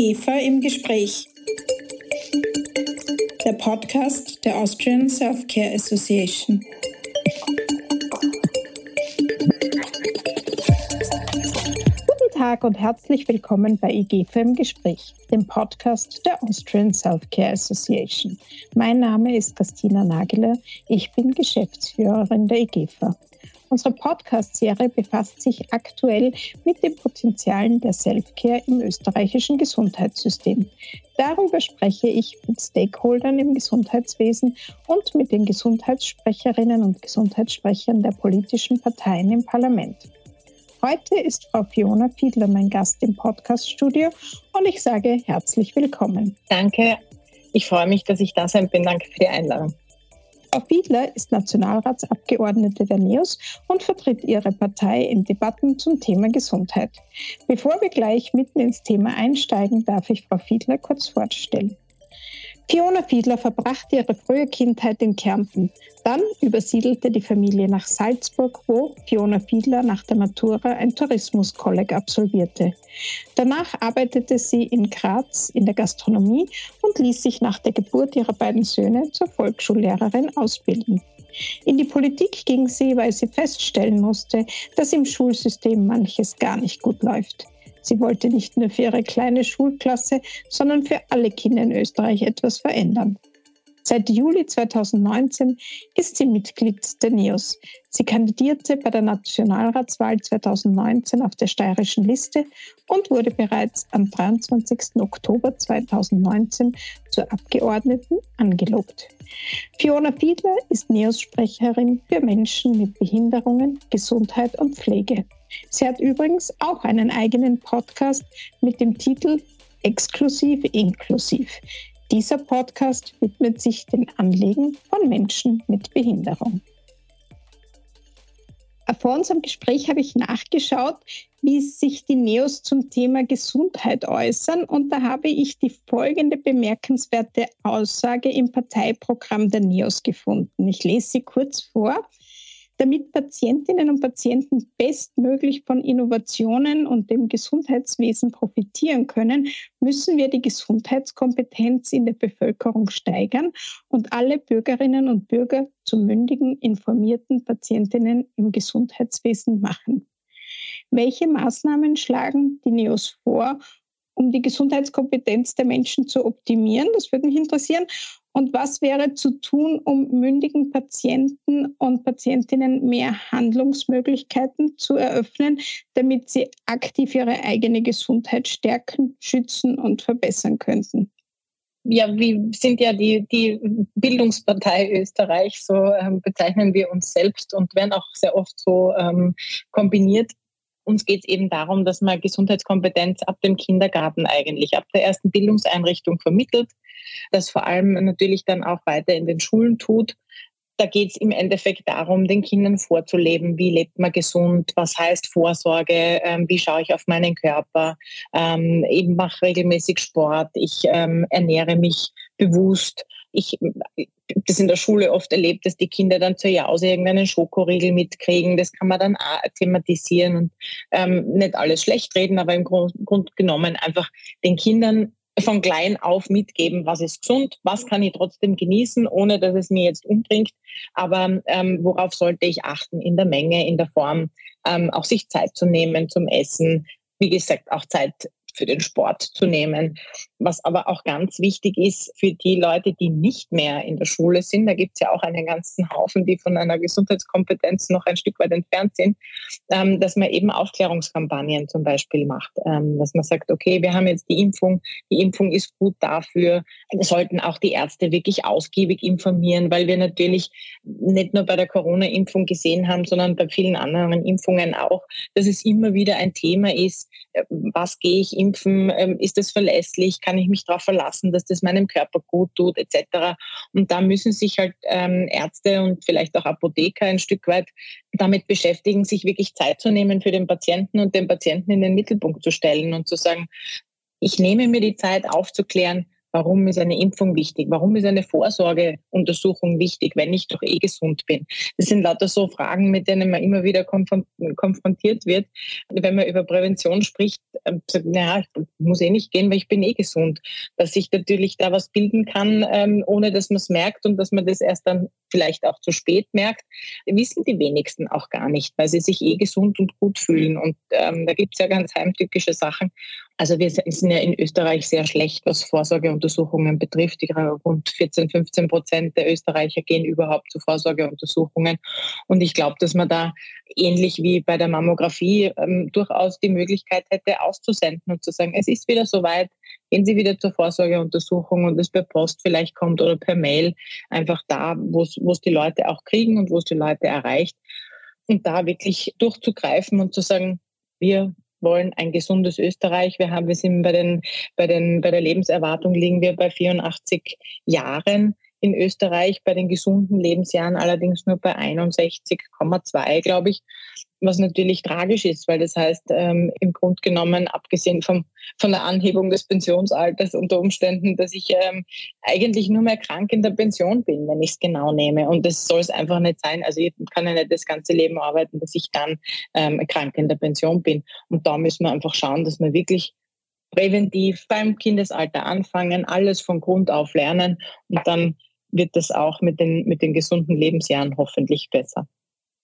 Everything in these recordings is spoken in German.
IGEFA im Gespräch. Der Podcast der Austrian Self-Care Association. Guten Tag und herzlich willkommen bei IGEFA im Gespräch, dem Podcast der Austrian Self-Care Association. Mein Name ist Christina Nageler, ich bin Geschäftsführerin der IGEFA. Unsere Podcast-Serie befasst sich aktuell mit den Potenzialen der Selfcare im österreichischen Gesundheitssystem. Darüber spreche ich mit Stakeholdern im Gesundheitswesen und mit den Gesundheitssprecherinnen und Gesundheitssprechern der politischen Parteien im Parlament. Heute ist Frau Fiona Fiedler mein Gast im Podcaststudio und ich sage herzlich willkommen. Danke. Ich freue mich, dass ich da sein bin. Danke für die Einladung. Frau Fiedler ist Nationalratsabgeordnete der NEOS und vertritt ihre Partei in Debatten zum Thema Gesundheit. Bevor wir gleich mitten ins Thema einsteigen, darf ich Frau Fiedler kurz vorstellen. Fiona Fiedler verbrachte ihre frühe Kindheit in Kärnten. Dann übersiedelte die Familie nach Salzburg, wo Fiona Fiedler nach der Matura ein Tourismuskolleg absolvierte. Danach arbeitete sie in Graz in der Gastronomie und ließ sich nach der Geburt ihrer beiden Söhne zur Volksschullehrerin ausbilden. In die Politik ging sie, weil sie feststellen musste, dass im Schulsystem manches gar nicht gut läuft. Sie wollte nicht nur für ihre kleine Schulklasse, sondern für alle Kinder in Österreich etwas verändern. Seit Juli 2019 ist sie Mitglied der NEOS. Sie kandidierte bei der Nationalratswahl 2019 auf der steirischen Liste und wurde bereits am 23. Oktober 2019 zur Abgeordneten angelobt. Fiona Fiedler ist NEOS-Sprecherin für Menschen mit Behinderungen, Gesundheit und Pflege. Sie hat übrigens auch einen eigenen Podcast mit dem Titel Exklusiv Inklusiv. Dieser Podcast widmet sich den Anliegen von Menschen mit Behinderung. Vor unserem Gespräch habe ich nachgeschaut, wie sich die Neos zum Thema Gesundheit äußern. Und da habe ich die folgende bemerkenswerte Aussage im Parteiprogramm der Neos gefunden. Ich lese sie kurz vor. Damit Patientinnen und Patienten bestmöglich von Innovationen und dem Gesundheitswesen profitieren können, müssen wir die Gesundheitskompetenz in der Bevölkerung steigern und alle Bürgerinnen und Bürger zu mündigen, informierten Patientinnen im Gesundheitswesen machen. Welche Maßnahmen schlagen die NEOS vor, um die Gesundheitskompetenz der Menschen zu optimieren? Das würde mich interessieren. Und was wäre zu tun, um mündigen Patienten und Patientinnen mehr Handlungsmöglichkeiten zu eröffnen, damit sie aktiv ihre eigene Gesundheit stärken, schützen und verbessern könnten? Ja, wir sind ja die, die Bildungspartei Österreich, so ähm, bezeichnen wir uns selbst und werden auch sehr oft so ähm, kombiniert uns geht es eben darum, dass man Gesundheitskompetenz ab dem Kindergarten eigentlich, ab der ersten Bildungseinrichtung vermittelt, das vor allem natürlich dann auch weiter in den Schulen tut. Da geht es im Endeffekt darum, den Kindern vorzuleben, wie lebt man gesund, was heißt Vorsorge, ähm, wie schaue ich auf meinen Körper, ähm, eben mache regelmäßig Sport, ich ähm, ernähre mich bewusst. Ich das in der Schule oft erlebt, dass die Kinder dann zur Jause irgendeinen Schokoriegel mitkriegen. Das kann man dann auch thematisieren und ähm, nicht alles schlecht reden, aber im Grund, Grund genommen einfach den Kindern von klein auf mitgeben, was ist gesund, was kann ich trotzdem genießen, ohne dass es mir jetzt umbringt. Aber ähm, worauf sollte ich achten in der Menge, in der Form, ähm, auch sich Zeit zu nehmen zum Essen. Wie gesagt, auch Zeit für den Sport zu nehmen. Was aber auch ganz wichtig ist für die Leute, die nicht mehr in der Schule sind, da gibt es ja auch einen ganzen Haufen, die von einer Gesundheitskompetenz noch ein Stück weit entfernt sind, ähm, dass man eben Aufklärungskampagnen zum Beispiel macht, ähm, dass man sagt, okay, wir haben jetzt die Impfung, die Impfung ist gut dafür, wir sollten auch die Ärzte wirklich ausgiebig informieren, weil wir natürlich nicht nur bei der Corona-Impfung gesehen haben, sondern bei vielen anderen Impfungen auch, dass es immer wieder ein Thema ist, äh, was gehe ich impfen, ähm, ist das verlässlich, kann ich mich darauf verlassen, dass das meinem Körper gut tut, etc. Und da müssen sich halt ähm, Ärzte und vielleicht auch Apotheker ein Stück weit damit beschäftigen, sich wirklich Zeit zu nehmen für den Patienten und den Patienten in den Mittelpunkt zu stellen und zu sagen, ich nehme mir die Zeit aufzuklären, Warum ist eine Impfung wichtig? Warum ist eine Vorsorgeuntersuchung wichtig, wenn ich doch eh gesund bin? Das sind lauter so Fragen, mit denen man immer wieder konfrontiert wird. Wenn man über Prävention spricht, ähm, naja, ich muss eh nicht gehen, weil ich bin eh gesund. Dass sich natürlich da was bilden kann, ähm, ohne dass man es merkt und dass man das erst dann vielleicht auch zu spät merkt, wissen die wenigsten auch gar nicht, weil sie sich eh gesund und gut fühlen. Und ähm, da gibt es ja ganz heimtückische Sachen. Also wir sind ja in Österreich sehr schlecht, was Vorsorgeuntersuchungen betrifft. Rund 14, 15 Prozent der Österreicher gehen überhaupt zu Vorsorgeuntersuchungen. Und ich glaube, dass man da ähnlich wie bei der Mammographie ähm, durchaus die Möglichkeit hätte, auszusenden und zu sagen, es ist wieder soweit, gehen Sie wieder zur Vorsorgeuntersuchung und es per Post vielleicht kommt oder per Mail einfach da, wo es die Leute auch kriegen und wo es die Leute erreicht. Und da wirklich durchzugreifen und zu sagen, wir wollen ein gesundes Österreich. Wir haben, wir sind bei den, bei den, bei der Lebenserwartung liegen wir bei 84 Jahren in Österreich, bei den gesunden Lebensjahren allerdings nur bei 61,2, glaube ich was natürlich tragisch ist, weil das heißt, ähm, im Grunde genommen, abgesehen vom, von der Anhebung des Pensionsalters unter Umständen, dass ich ähm, eigentlich nur mehr krank in der Pension bin, wenn ich es genau nehme. Und das soll es einfach nicht sein. Also ich kann ja nicht das ganze Leben arbeiten, dass ich dann ähm, krank in der Pension bin. Und da müssen wir einfach schauen, dass wir wirklich präventiv beim Kindesalter anfangen, alles von Grund auf lernen und dann wird das auch mit den, mit den gesunden Lebensjahren hoffentlich besser.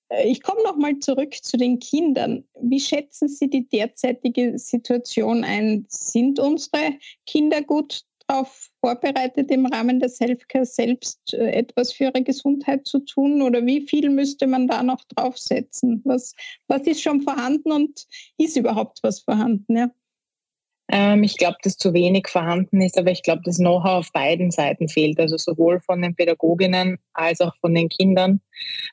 Äh, ich komme noch mal zurück zu den Kindern. Wie schätzen Sie die derzeitige Situation ein? Sind unsere Kinder gut darauf vorbereitet, im Rahmen des Healthcare selbst äh, etwas für ihre Gesundheit zu tun? Oder wie viel müsste man da noch draufsetzen? Was, was ist schon vorhanden und ist überhaupt was vorhanden? Ja? Ähm, ich glaube, dass zu wenig vorhanden ist, aber ich glaube, dass Know-how auf beiden Seiten fehlt, also sowohl von den Pädagoginnen als auch von den Kindern.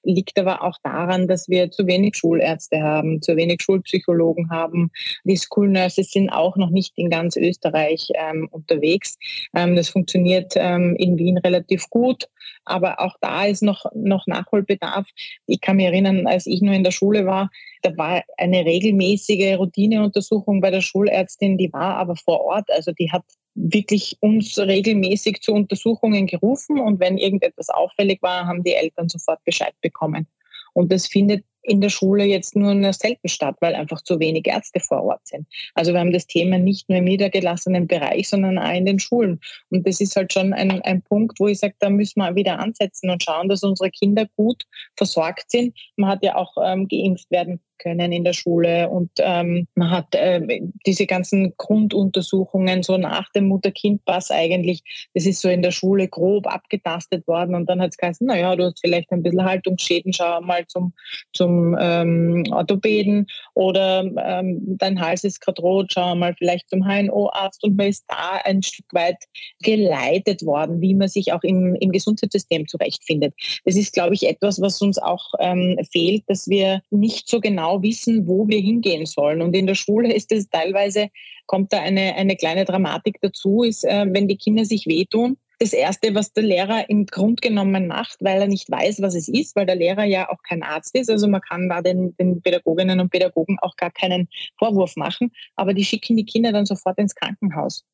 Liegt aber auch daran, dass wir zu wenig Schulärzte haben, zu wenig Schulpsychologen haben. Die School Nurses sind auch noch nicht in ganz Österreich ähm, unterwegs. Ähm, das funktioniert ähm, in Wien relativ gut, aber auch da ist noch, noch Nachholbedarf. Ich kann mich erinnern, als ich nur in der Schule war, da war eine regelmäßige Routineuntersuchung bei der Schulärztin, die war aber vor Ort. Also die hat wirklich uns regelmäßig zu Untersuchungen gerufen und wenn irgendetwas auffällig war, haben die Eltern sofort Bescheid bekommen. Und das findet in der Schule jetzt nur noch selten statt, weil einfach zu wenig Ärzte vor Ort sind. Also wir haben das Thema nicht nur im niedergelassenen Bereich, sondern auch in den Schulen. Und das ist halt schon ein, ein Punkt, wo ich sage, da müssen wir wieder ansetzen und schauen, dass unsere Kinder gut versorgt sind. Man hat ja auch ähm, geimpft werden können in der Schule. Und ähm, man hat äh, diese ganzen Grunduntersuchungen so nach dem Mutter-Kind-Pass eigentlich, das ist so in der Schule grob abgetastet worden. Und dann hat es geheißen, naja, du hast vielleicht ein bisschen Haltungsschäden, schau mal zum, zum ähm, Orthopäden oder ähm, dein Hals ist gerade rot, schau mal vielleicht zum HNO-Arzt. Und man ist da ein Stück weit geleitet worden, wie man sich auch im, im Gesundheitssystem zurechtfindet. Das ist, glaube ich, etwas, was uns auch ähm, fehlt, dass wir nicht so genau genau wissen, wo wir hingehen sollen. Und in der Schule ist es teilweise, kommt da eine, eine kleine Dramatik dazu, ist, äh, wenn die Kinder sich wehtun, das Erste, was der Lehrer im Grund genommen macht, weil er nicht weiß, was es ist, weil der Lehrer ja auch kein Arzt ist. Also man kann da den, den Pädagoginnen und Pädagogen auch gar keinen Vorwurf machen, aber die schicken die Kinder dann sofort ins Krankenhaus.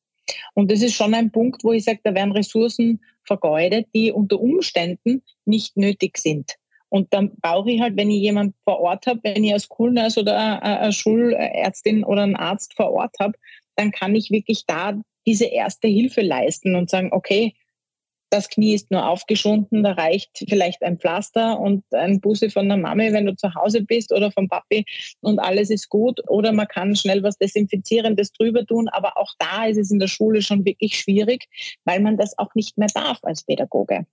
Und das ist schon ein Punkt, wo ich sage, da werden Ressourcen vergeudet, die unter Umständen nicht nötig sind. Und dann brauche ich halt, wenn ich jemanden vor Ort habe, wenn ich als Coolnurse oder eine Schulärztin oder einen Arzt vor Ort habe, dann kann ich wirklich da diese erste Hilfe leisten und sagen, okay, das Knie ist nur aufgeschunden, da reicht vielleicht ein Pflaster und ein Busse von der Mami, wenn du zu Hause bist oder vom Papi und alles ist gut. Oder man kann schnell was Desinfizierendes drüber tun, aber auch da ist es in der Schule schon wirklich schwierig, weil man das auch nicht mehr darf als Pädagoge.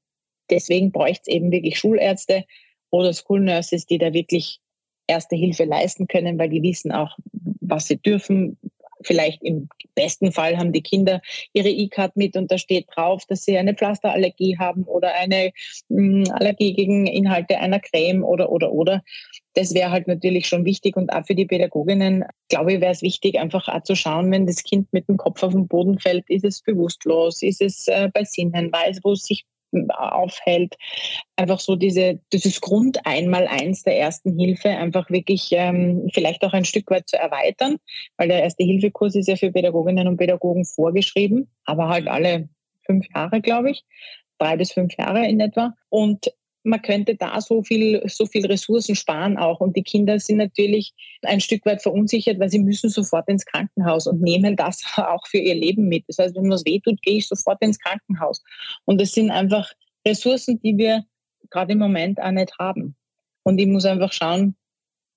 Deswegen bräuchte es eben wirklich Schulärzte, oder School Nurses, die da wirklich erste Hilfe leisten können, weil die wissen auch, was sie dürfen. Vielleicht im besten Fall haben die Kinder ihre E-Card mit und da steht drauf, dass sie eine Pflasterallergie haben oder eine mh, hm, Allergie gegen Inhalte einer Creme oder, oder, oder. Das wäre halt natürlich schon wichtig und auch für die Pädagoginnen, glaube ich, wäre es wichtig, einfach auch zu schauen, wenn das Kind mit dem Kopf auf den Boden fällt, ist es bewusstlos, ist es äh, bei Sinnen, weiß, wo es sich aufhält. Einfach so diese, dieses Grund einmal eins der ersten Hilfe einfach wirklich ähm, vielleicht auch ein Stück weit zu erweitern, weil der erste Hilfekurs ist ja für Pädagoginnen und Pädagogen vorgeschrieben, aber halt alle fünf Jahre, glaube ich, drei bis fünf Jahre in etwa. Und man könnte da so viel, so viel Ressourcen sparen auch. Und die Kinder sind natürlich ein Stück weit verunsichert, weil sie müssen sofort ins Krankenhaus und nehmen das auch für ihr Leben mit. Das heißt, wenn was wehtut, gehe ich sofort ins Krankenhaus. Und das sind einfach Ressourcen, die wir gerade im Moment auch nicht haben. Und ich muss einfach schauen,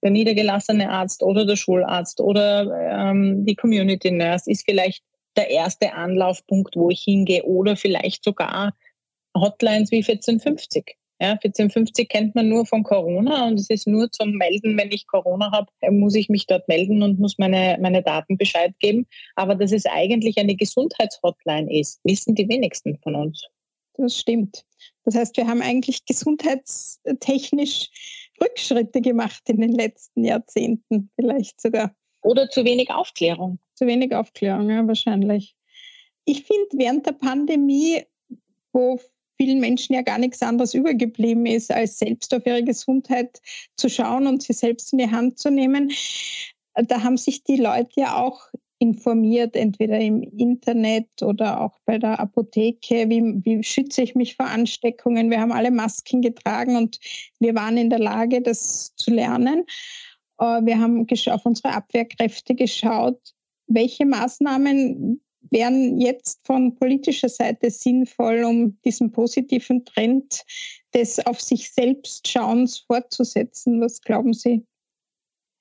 der niedergelassene Arzt oder der Schularzt oder ähm, die Community Nurse ist vielleicht der erste Anlaufpunkt, wo ich hingehe oder vielleicht sogar Hotlines wie 1450. Ja, 1450 kennt man nur von Corona und es ist nur zum Melden, wenn ich Corona habe, muss ich mich dort melden und muss meine, meine Daten Bescheid geben. Aber dass es eigentlich eine Gesundheitshotline ist, wissen die wenigsten von uns. Das stimmt. Das heißt, wir haben eigentlich gesundheitstechnisch Rückschritte gemacht in den letzten Jahrzehnten, vielleicht sogar. Oder zu wenig Aufklärung. Zu wenig Aufklärung, ja, wahrscheinlich. Ich finde, während der Pandemie, wo vielen Menschen ja gar nichts anderes übergeblieben ist, als selbst auf ihre Gesundheit zu schauen und sie selbst in die Hand zu nehmen. Da haben sich die Leute ja auch informiert, entweder im Internet oder auch bei der Apotheke, wie, wie schütze ich mich vor Ansteckungen. Wir haben alle Masken getragen und wir waren in der Lage, das zu lernen. Äh, wir haben auf unsere Abwehrkräfte geschaut, welche Maßnahmen wären jetzt von politischer Seite sinnvoll, um diesen positiven Trend des auf sich selbst Schauens fortzusetzen? Was glauben Sie?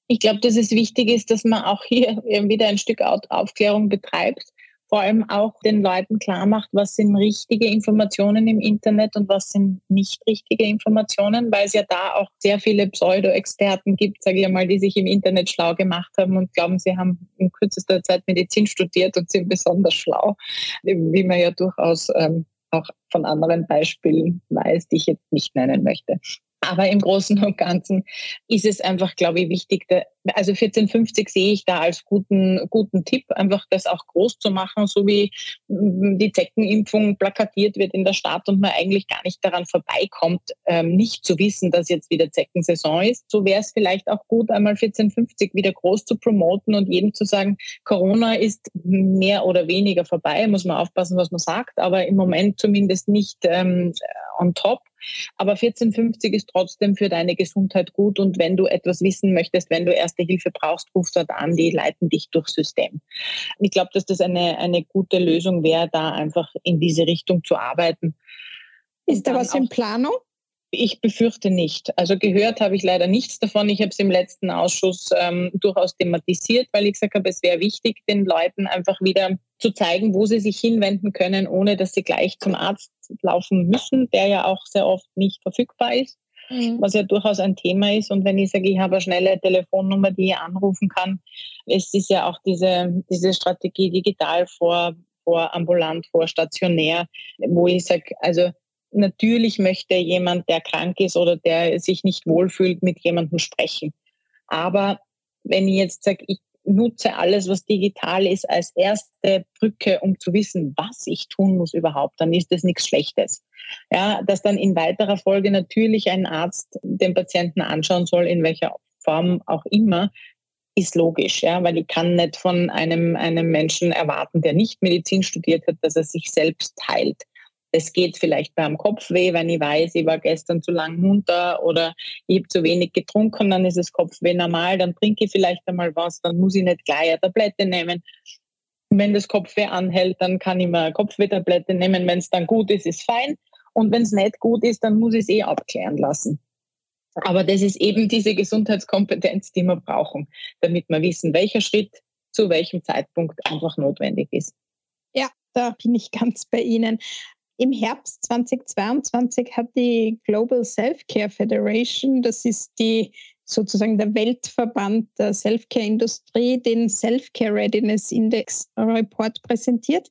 Ich glaube, dass es wichtig ist, dass man auch hier wieder ein Stück Aufklärung betreibt vor allem auch den Leuten klar macht, was sind richtige Informationen im Internet und was sind nicht richtige Informationen, weil es ja da auch sehr viele Pseudo-Experten gibt, sage ich mal, die sich im Internet schlau gemacht haben und glauben, sie haben in kürzester Zeit Medizin studiert und sind besonders schlau, wie man ja durchaus ähm, auch von anderen Beispielen weiß, die ich jetzt nicht nennen möchte. Aber im Großen und Ganzen ist es einfach, glaube ich, wichtig, also 1450 sehe ich da als guten, guten Tipp, einfach das auch groß zu machen, so wie mm, die Zeckenimpfung plakatiert wird in der Stadt und man eigentlich gar nicht daran vorbeikommt, ähm, nicht zu wissen, dass jetzt wieder Zeckensaison ist. So wäre es vielleicht auch gut, einmal 1450 wieder groß zu promoten und jedem zu sagen, Corona ist mehr oder weniger vorbei, muss man aufpassen, was man sagt, aber im Moment zumindest nicht ähm, on top. Aber 1450 ist trotzdem für deine Gesundheit gut und wenn du etwas wissen möchtest, wenn du erste Hilfe brauchst, rufst dort an, die leiten dich durchs System. Ich glaube, dass das eine, eine gute Lösung wäre, da einfach in diese Richtung zu arbeiten. Ist da was in Planung? Ich befürchte nicht. Also gehört habe ich leider nichts davon. Ich habe es im letzten Ausschuss ähm, durchaus thematisiert, weil ich gesagt habe, es wäre wichtig, den Leuten einfach wieder zu zeigen, wo sie sich hinwenden können, ohne dass sie gleich zum Arzt laufen müssen, der ja auch sehr oft nicht verfügbar ist, mhm. was ja durchaus ein Thema ist. Und wenn ich sage, ich habe eine schnelle Telefonnummer, die ich anrufen kann, es ist ja auch diese, diese Strategie digital vor, vor ambulant, vor stationär, wo ich sage, also natürlich möchte jemand, der krank ist oder der sich nicht wohlfühlt, mit jemandem sprechen. Aber wenn ich jetzt sage, ich nutze alles, was digital ist, als erste Brücke, um zu wissen, was ich tun muss überhaupt, dann ist das nichts Schlechtes. Ja, dass dann in weiterer Folge natürlich ein Arzt den Patienten anschauen soll, in welcher Form auch immer, ist logisch, ja, weil ich kann nicht von einem, einem Menschen erwarten, der nicht Medizin studiert hat, dass er sich selbst heilt. Es geht vielleicht beim Kopfweh, wenn ich weiß, ich war gestern zu lang munter oder ich habe zu wenig getrunken, dann ist das Kopfweh normal, dann trinke ich vielleicht einmal was, dann muss ich nicht gleich eine Tablette nehmen. Wenn das Kopfweh anhält, dann kann ich mir eine Kopfwehtablette nehmen. Wenn es dann gut ist, ist fein. Und wenn es nicht gut ist, dann muss ich es eh abklären lassen. Aber das ist eben diese Gesundheitskompetenz, die wir brauchen, damit wir wissen, welcher Schritt zu welchem Zeitpunkt einfach notwendig ist. Ja, da bin ich ganz bei Ihnen. Im Herbst 2022 hat die Global Self-Care Federation, das ist die sozusagen der Weltverband der Self-Care-Industrie, den Self-Care Readiness Index Report präsentiert.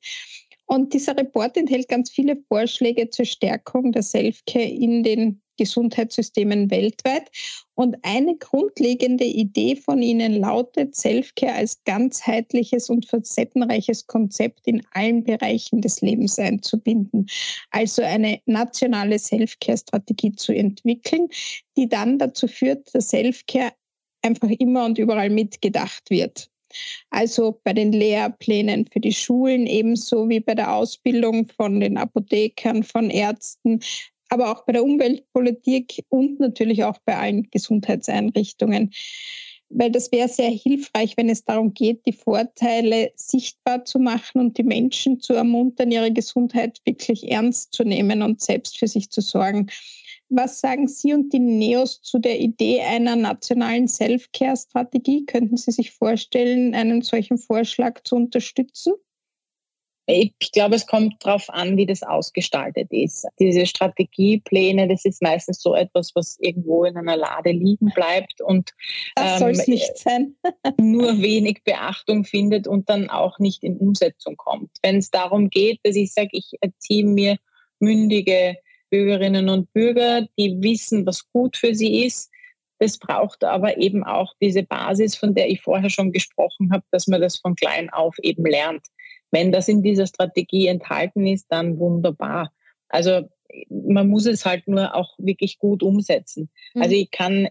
Und dieser Report enthält ganz viele Vorschläge zur Stärkung der Self-Care in den Gesundheitssystemen weltweit. Und eine grundlegende Idee von ihnen lautet, Selfcare als ganzheitliches und facettenreiches Konzept in allen Bereichen des Lebens einzubinden. Also eine nationale Selfcare-Strategie zu entwickeln, die dann dazu führt, dass Selfcare einfach immer und überall mitgedacht wird. Also bei den Lehrplänen für die Schulen ebenso wie bei der Ausbildung von den Apothekern, von Ärzten, aber auch bei der Umweltpolitik und natürlich auch bei allen Gesundheitseinrichtungen. Weil das wäre sehr hilfreich, wenn es darum geht, die Vorteile sichtbar zu machen und die Menschen zu ermuntern, ihre Gesundheit wirklich ernst zu nehmen und selbst für sich zu sorgen. Was sagen Sie und die NEOS zu der Idee einer nationalen Self-Care-Strategie? Könnten Sie sich vorstellen, einen solchen Vorschlag zu unterstützen? Ich glaube, es kommt darauf an, wie das ausgestaltet ist. Diese Strategiepläne, das ist meistens so etwas, was irgendwo in einer Lade liegen bleibt und das ähm, soll es nicht sein. nur wenig Beachtung findet und dann auch nicht in Umsetzung kommt. Wenn es darum geht, dass ich sage, ich erziehe mir mündige Bürgerinnen und Bürger, die wissen, was gut für sie ist, das braucht aber eben auch diese Basis, von der ich vorher schon gesprochen habe, dass man das von klein auf eben lernt. Wenn das in dieser Strategie enthalten ist, dann wunderbar. Also man muss es halt nur auch wirklich gut umsetzen. Mhm. Also ich kann,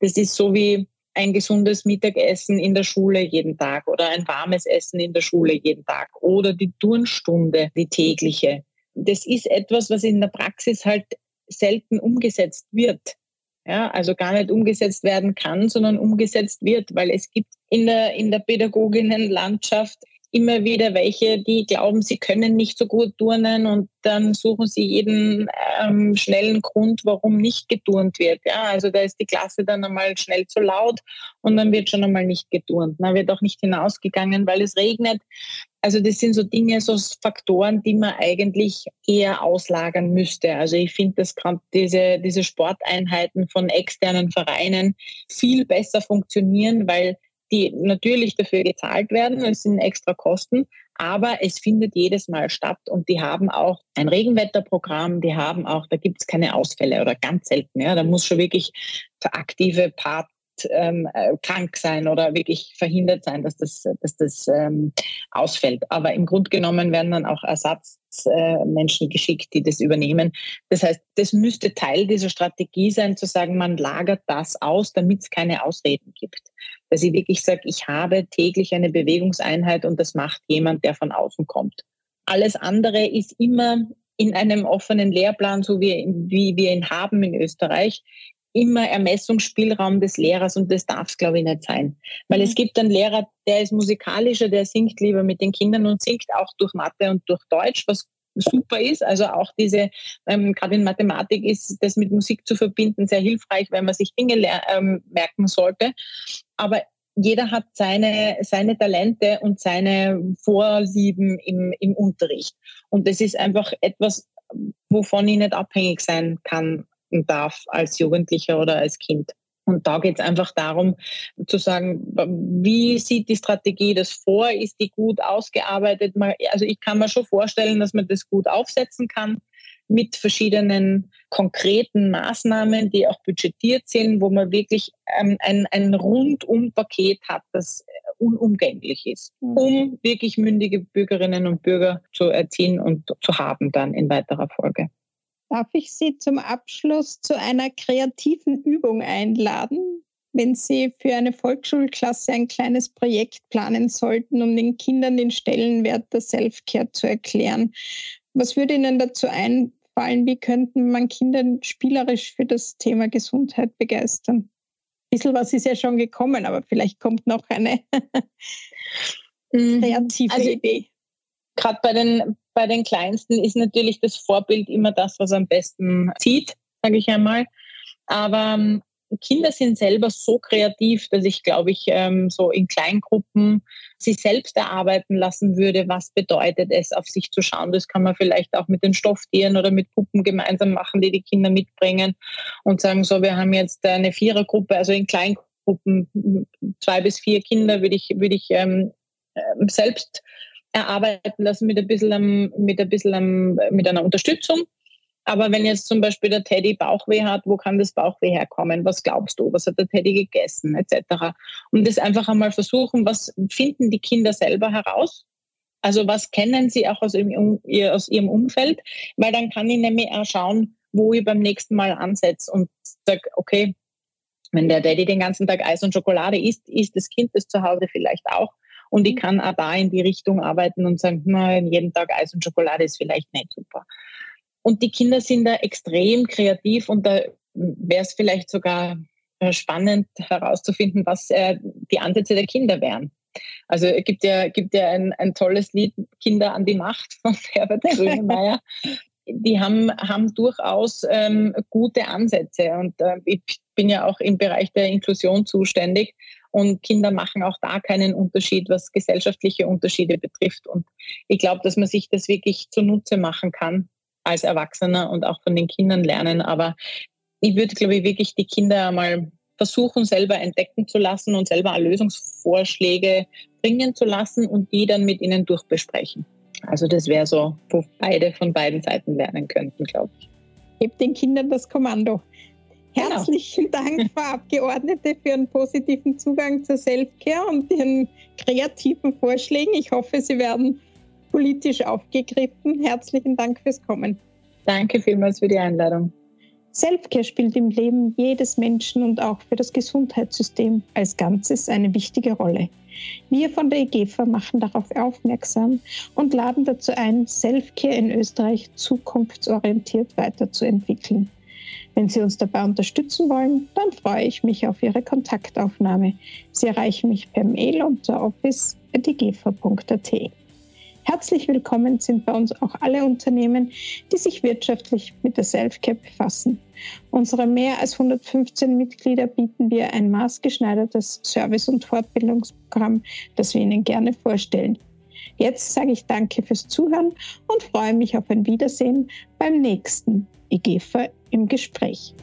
das ist so wie ein gesundes Mittagessen in der Schule jeden Tag oder ein warmes Essen in der Schule jeden Tag oder die Turnstunde, die tägliche. Das ist etwas, was in der Praxis halt selten umgesetzt wird. Ja, also gar nicht umgesetzt werden kann, sondern umgesetzt wird, weil es gibt in der, in der Pädagoginnenlandschaft immer wieder welche, die glauben, sie können nicht so gut turnen und dann suchen sie jeden ähm, schnellen Grund, warum nicht geturnt wird. Ja, also da ist die Klasse dann einmal schnell zu laut und dann wird schon einmal nicht geturnt. Dann wird auch nicht hinausgegangen, weil es regnet. Also das sind so Dinge, so Faktoren, die man eigentlich eher auslagern müsste. Also ich finde, dass gerade diese, diese Sporteinheiten von externen Vereinen viel besser funktionieren, weil die natürlich dafür gezahlt werden. Es sind extra Kosten, aber es findet jedes Mal statt und die haben auch ein Regenwetterprogramm, die haben auch, da gibt es keine Ausfälle oder ganz selten. Ja, da muss schon wirklich der aktive Part ähm, äh, krank sein oder wirklich verhindert sein, dass das, dass das ähm, ausfällt. Aber im Grunde genommen werden dann auch Ersatzmenschen äh, geschickt, die das übernehmen. Das heißt, das müsste Teil dieser Strategie sein, zu sagen, man lagert das aus, damit es keine Ausreden gibt. Dass ich wirklich sage, ich habe täglich eine Bewegungseinheit und das macht jemand, der von außen kommt. Alles andere ist immer in einem offenen Lehrplan, so wie, wie wir ihn haben in Österreich, immer Ermessungsspielraum des Lehrers und das darf es, glaube ich, nicht sein. Weil mhm. es gibt einen Lehrer, der ist musikalischer, der singt lieber mit den Kindern und singt auch durch Mathe und durch Deutsch, was super ist. Also auch diese, ähm, gerade in Mathematik ist das mit Musik zu verbinden sehr hilfreich, weil man sich Dinge ähm, merken sollte. Aber jeder hat seine, seine Talente und seine Vorlieben im, im Unterricht. Und das ist einfach etwas, wovon ich nicht abhängig sein kann darf als Jugendlicher oder als Kind. Und da geht es einfach darum zu sagen, wie sieht die Strategie das vor? Ist die gut ausgearbeitet? Also ich kann mir schon vorstellen, dass man das gut aufsetzen kann mit verschiedenen konkreten Maßnahmen, die auch budgetiert sind, wo man wirklich ähm, ein, ein Rundum-Paket hat, das unumgänglich ist, mhm. um wirklich mündige Bürgerinnen und Bürger zu erziehen und zu haben dann in weiterer Folge. Darf ich Sie zum Abschluss zu einer kreativen Übung einladen? Wenn Sie für eine Volksschulklasse ein kleines Projekt planen sollten, um den Kindern den Stellenwert der Self-Care zu erklären, was würde Ihnen dazu einfallen? Wie könnten man Kinder spielerisch für das Thema Gesundheit begeistern? Ein bisschen was ist ja schon gekommen, aber vielleicht kommt noch eine mhm. kreative also, Idee. Gerade bei den, bei den Kleinsten ist natürlich das Vorbild immer das, was am besten zieht, sage ich einmal. Aber ähm, Kinder sind selber so kreativ, dass ich, glaube ich, ähm, so in Kleingruppen sich selbst erarbeiten lassen würde, was bedeutet es, auf sich zu schauen. Das kann man vielleicht auch mit den Stofftieren oder mit Puppen gemeinsam machen, die die Kinder mitbringen und sagen, so, wir haben jetzt eine Vierergruppe, also in Kleingruppen, zwei bis vier Kinder würde ich, würde ich ähm, ähm selbst erarbeiten lassen mit ein bisschen, mit ein bisschen mit einer Unterstützung. Aber wenn jetzt zum Beispiel der Teddy Bauchweh hat, wo kann das Bauchweh herkommen? Was glaubst du? Was hat der Teddy gegessen? Etc. Und das einfach einmal versuchen, was finden die Kinder selber heraus? Also was kennen sie auch aus ihrem, aus ihrem Umfeld? Weil dann kann ich nämlich auch schauen, wo ich beim nächsten Mal ansetze und sage, okay, wenn der Daddy den ganzen Tag Eis und Schokolade isst, isst das Kind das zu Hause vielleicht auch. Und ich mhm. kann auch da in die Richtung arbeiten und sagen, na, jeden Tag Eis und Schokolade ist vielleicht nicht super. Und die Kinder sind da extrem kreativ und da wäre es vielleicht sogar äh, spannend herauszufinden, was äh, die Ansätze der Kinder wären. Also es gibt ja, gibt ja ein, ein tolles Lied, Kinder an die Macht von Herbert Grönemeyer. die haben, haben durchaus ähm, gute Ansätze. Und äh, ich bin ja auch im Bereich der Inklusion zuständig. Und Kinder machen auch da keinen Unterschied, was gesellschaftliche Unterschiede betrifft. Und ich glaube, dass man sich das wirklich zunutze machen kann als Erwachsener und auch von den Kindern lernen. Aber ich würde, glaube ich, wirklich die Kinder einmal versuchen, selber entdecken zu lassen und selber Lösungsvorschläge bringen zu lassen und die dann mit ihnen durchbesprechen. Also das wäre so, wo beide von beiden Seiten lernen könnten, glaube ich. Gebt den Kindern das Kommando. Genau. Herzlichen genau. Dank, Frau Abgeordnete, für einen positiven Zugang zur Selfcare und Ihren kreativen Vorschlägen. Ich hoffe, sie werden politisch aufgegriffen. Herzlichen Dank fürs Kommen. Danke vielmals für die Einladung. Selfcare spielt im Leben jedes Menschen und auch für das Gesundheitssystem als Ganzes eine wichtige Rolle. Wir von der EGFA machen darauf aufmerksam und laden dazu ein, Selfcare in Österreich zukunftsorientiert weiterzuentwickeln. Wenn Sie uns dabei unterstützen wollen, dann freue ich mich auf Ihre Kontaktaufnahme. Sie erreichen mich per Mail unter office.egfa.at. Herzlich willkommen sind bei uns auch alle Unternehmen, die sich wirtschaftlich mit der Selfcare befassen. Unsere mehr als 115 Mitglieder bieten wir ein maßgeschneidertes Service- und Fortbildungsprogramm, das wir Ihnen gerne vorstellen. Jetzt sage ich Danke fürs Zuhören und freue mich auf ein Wiedersehen beim nächsten IGFA im Gespräch.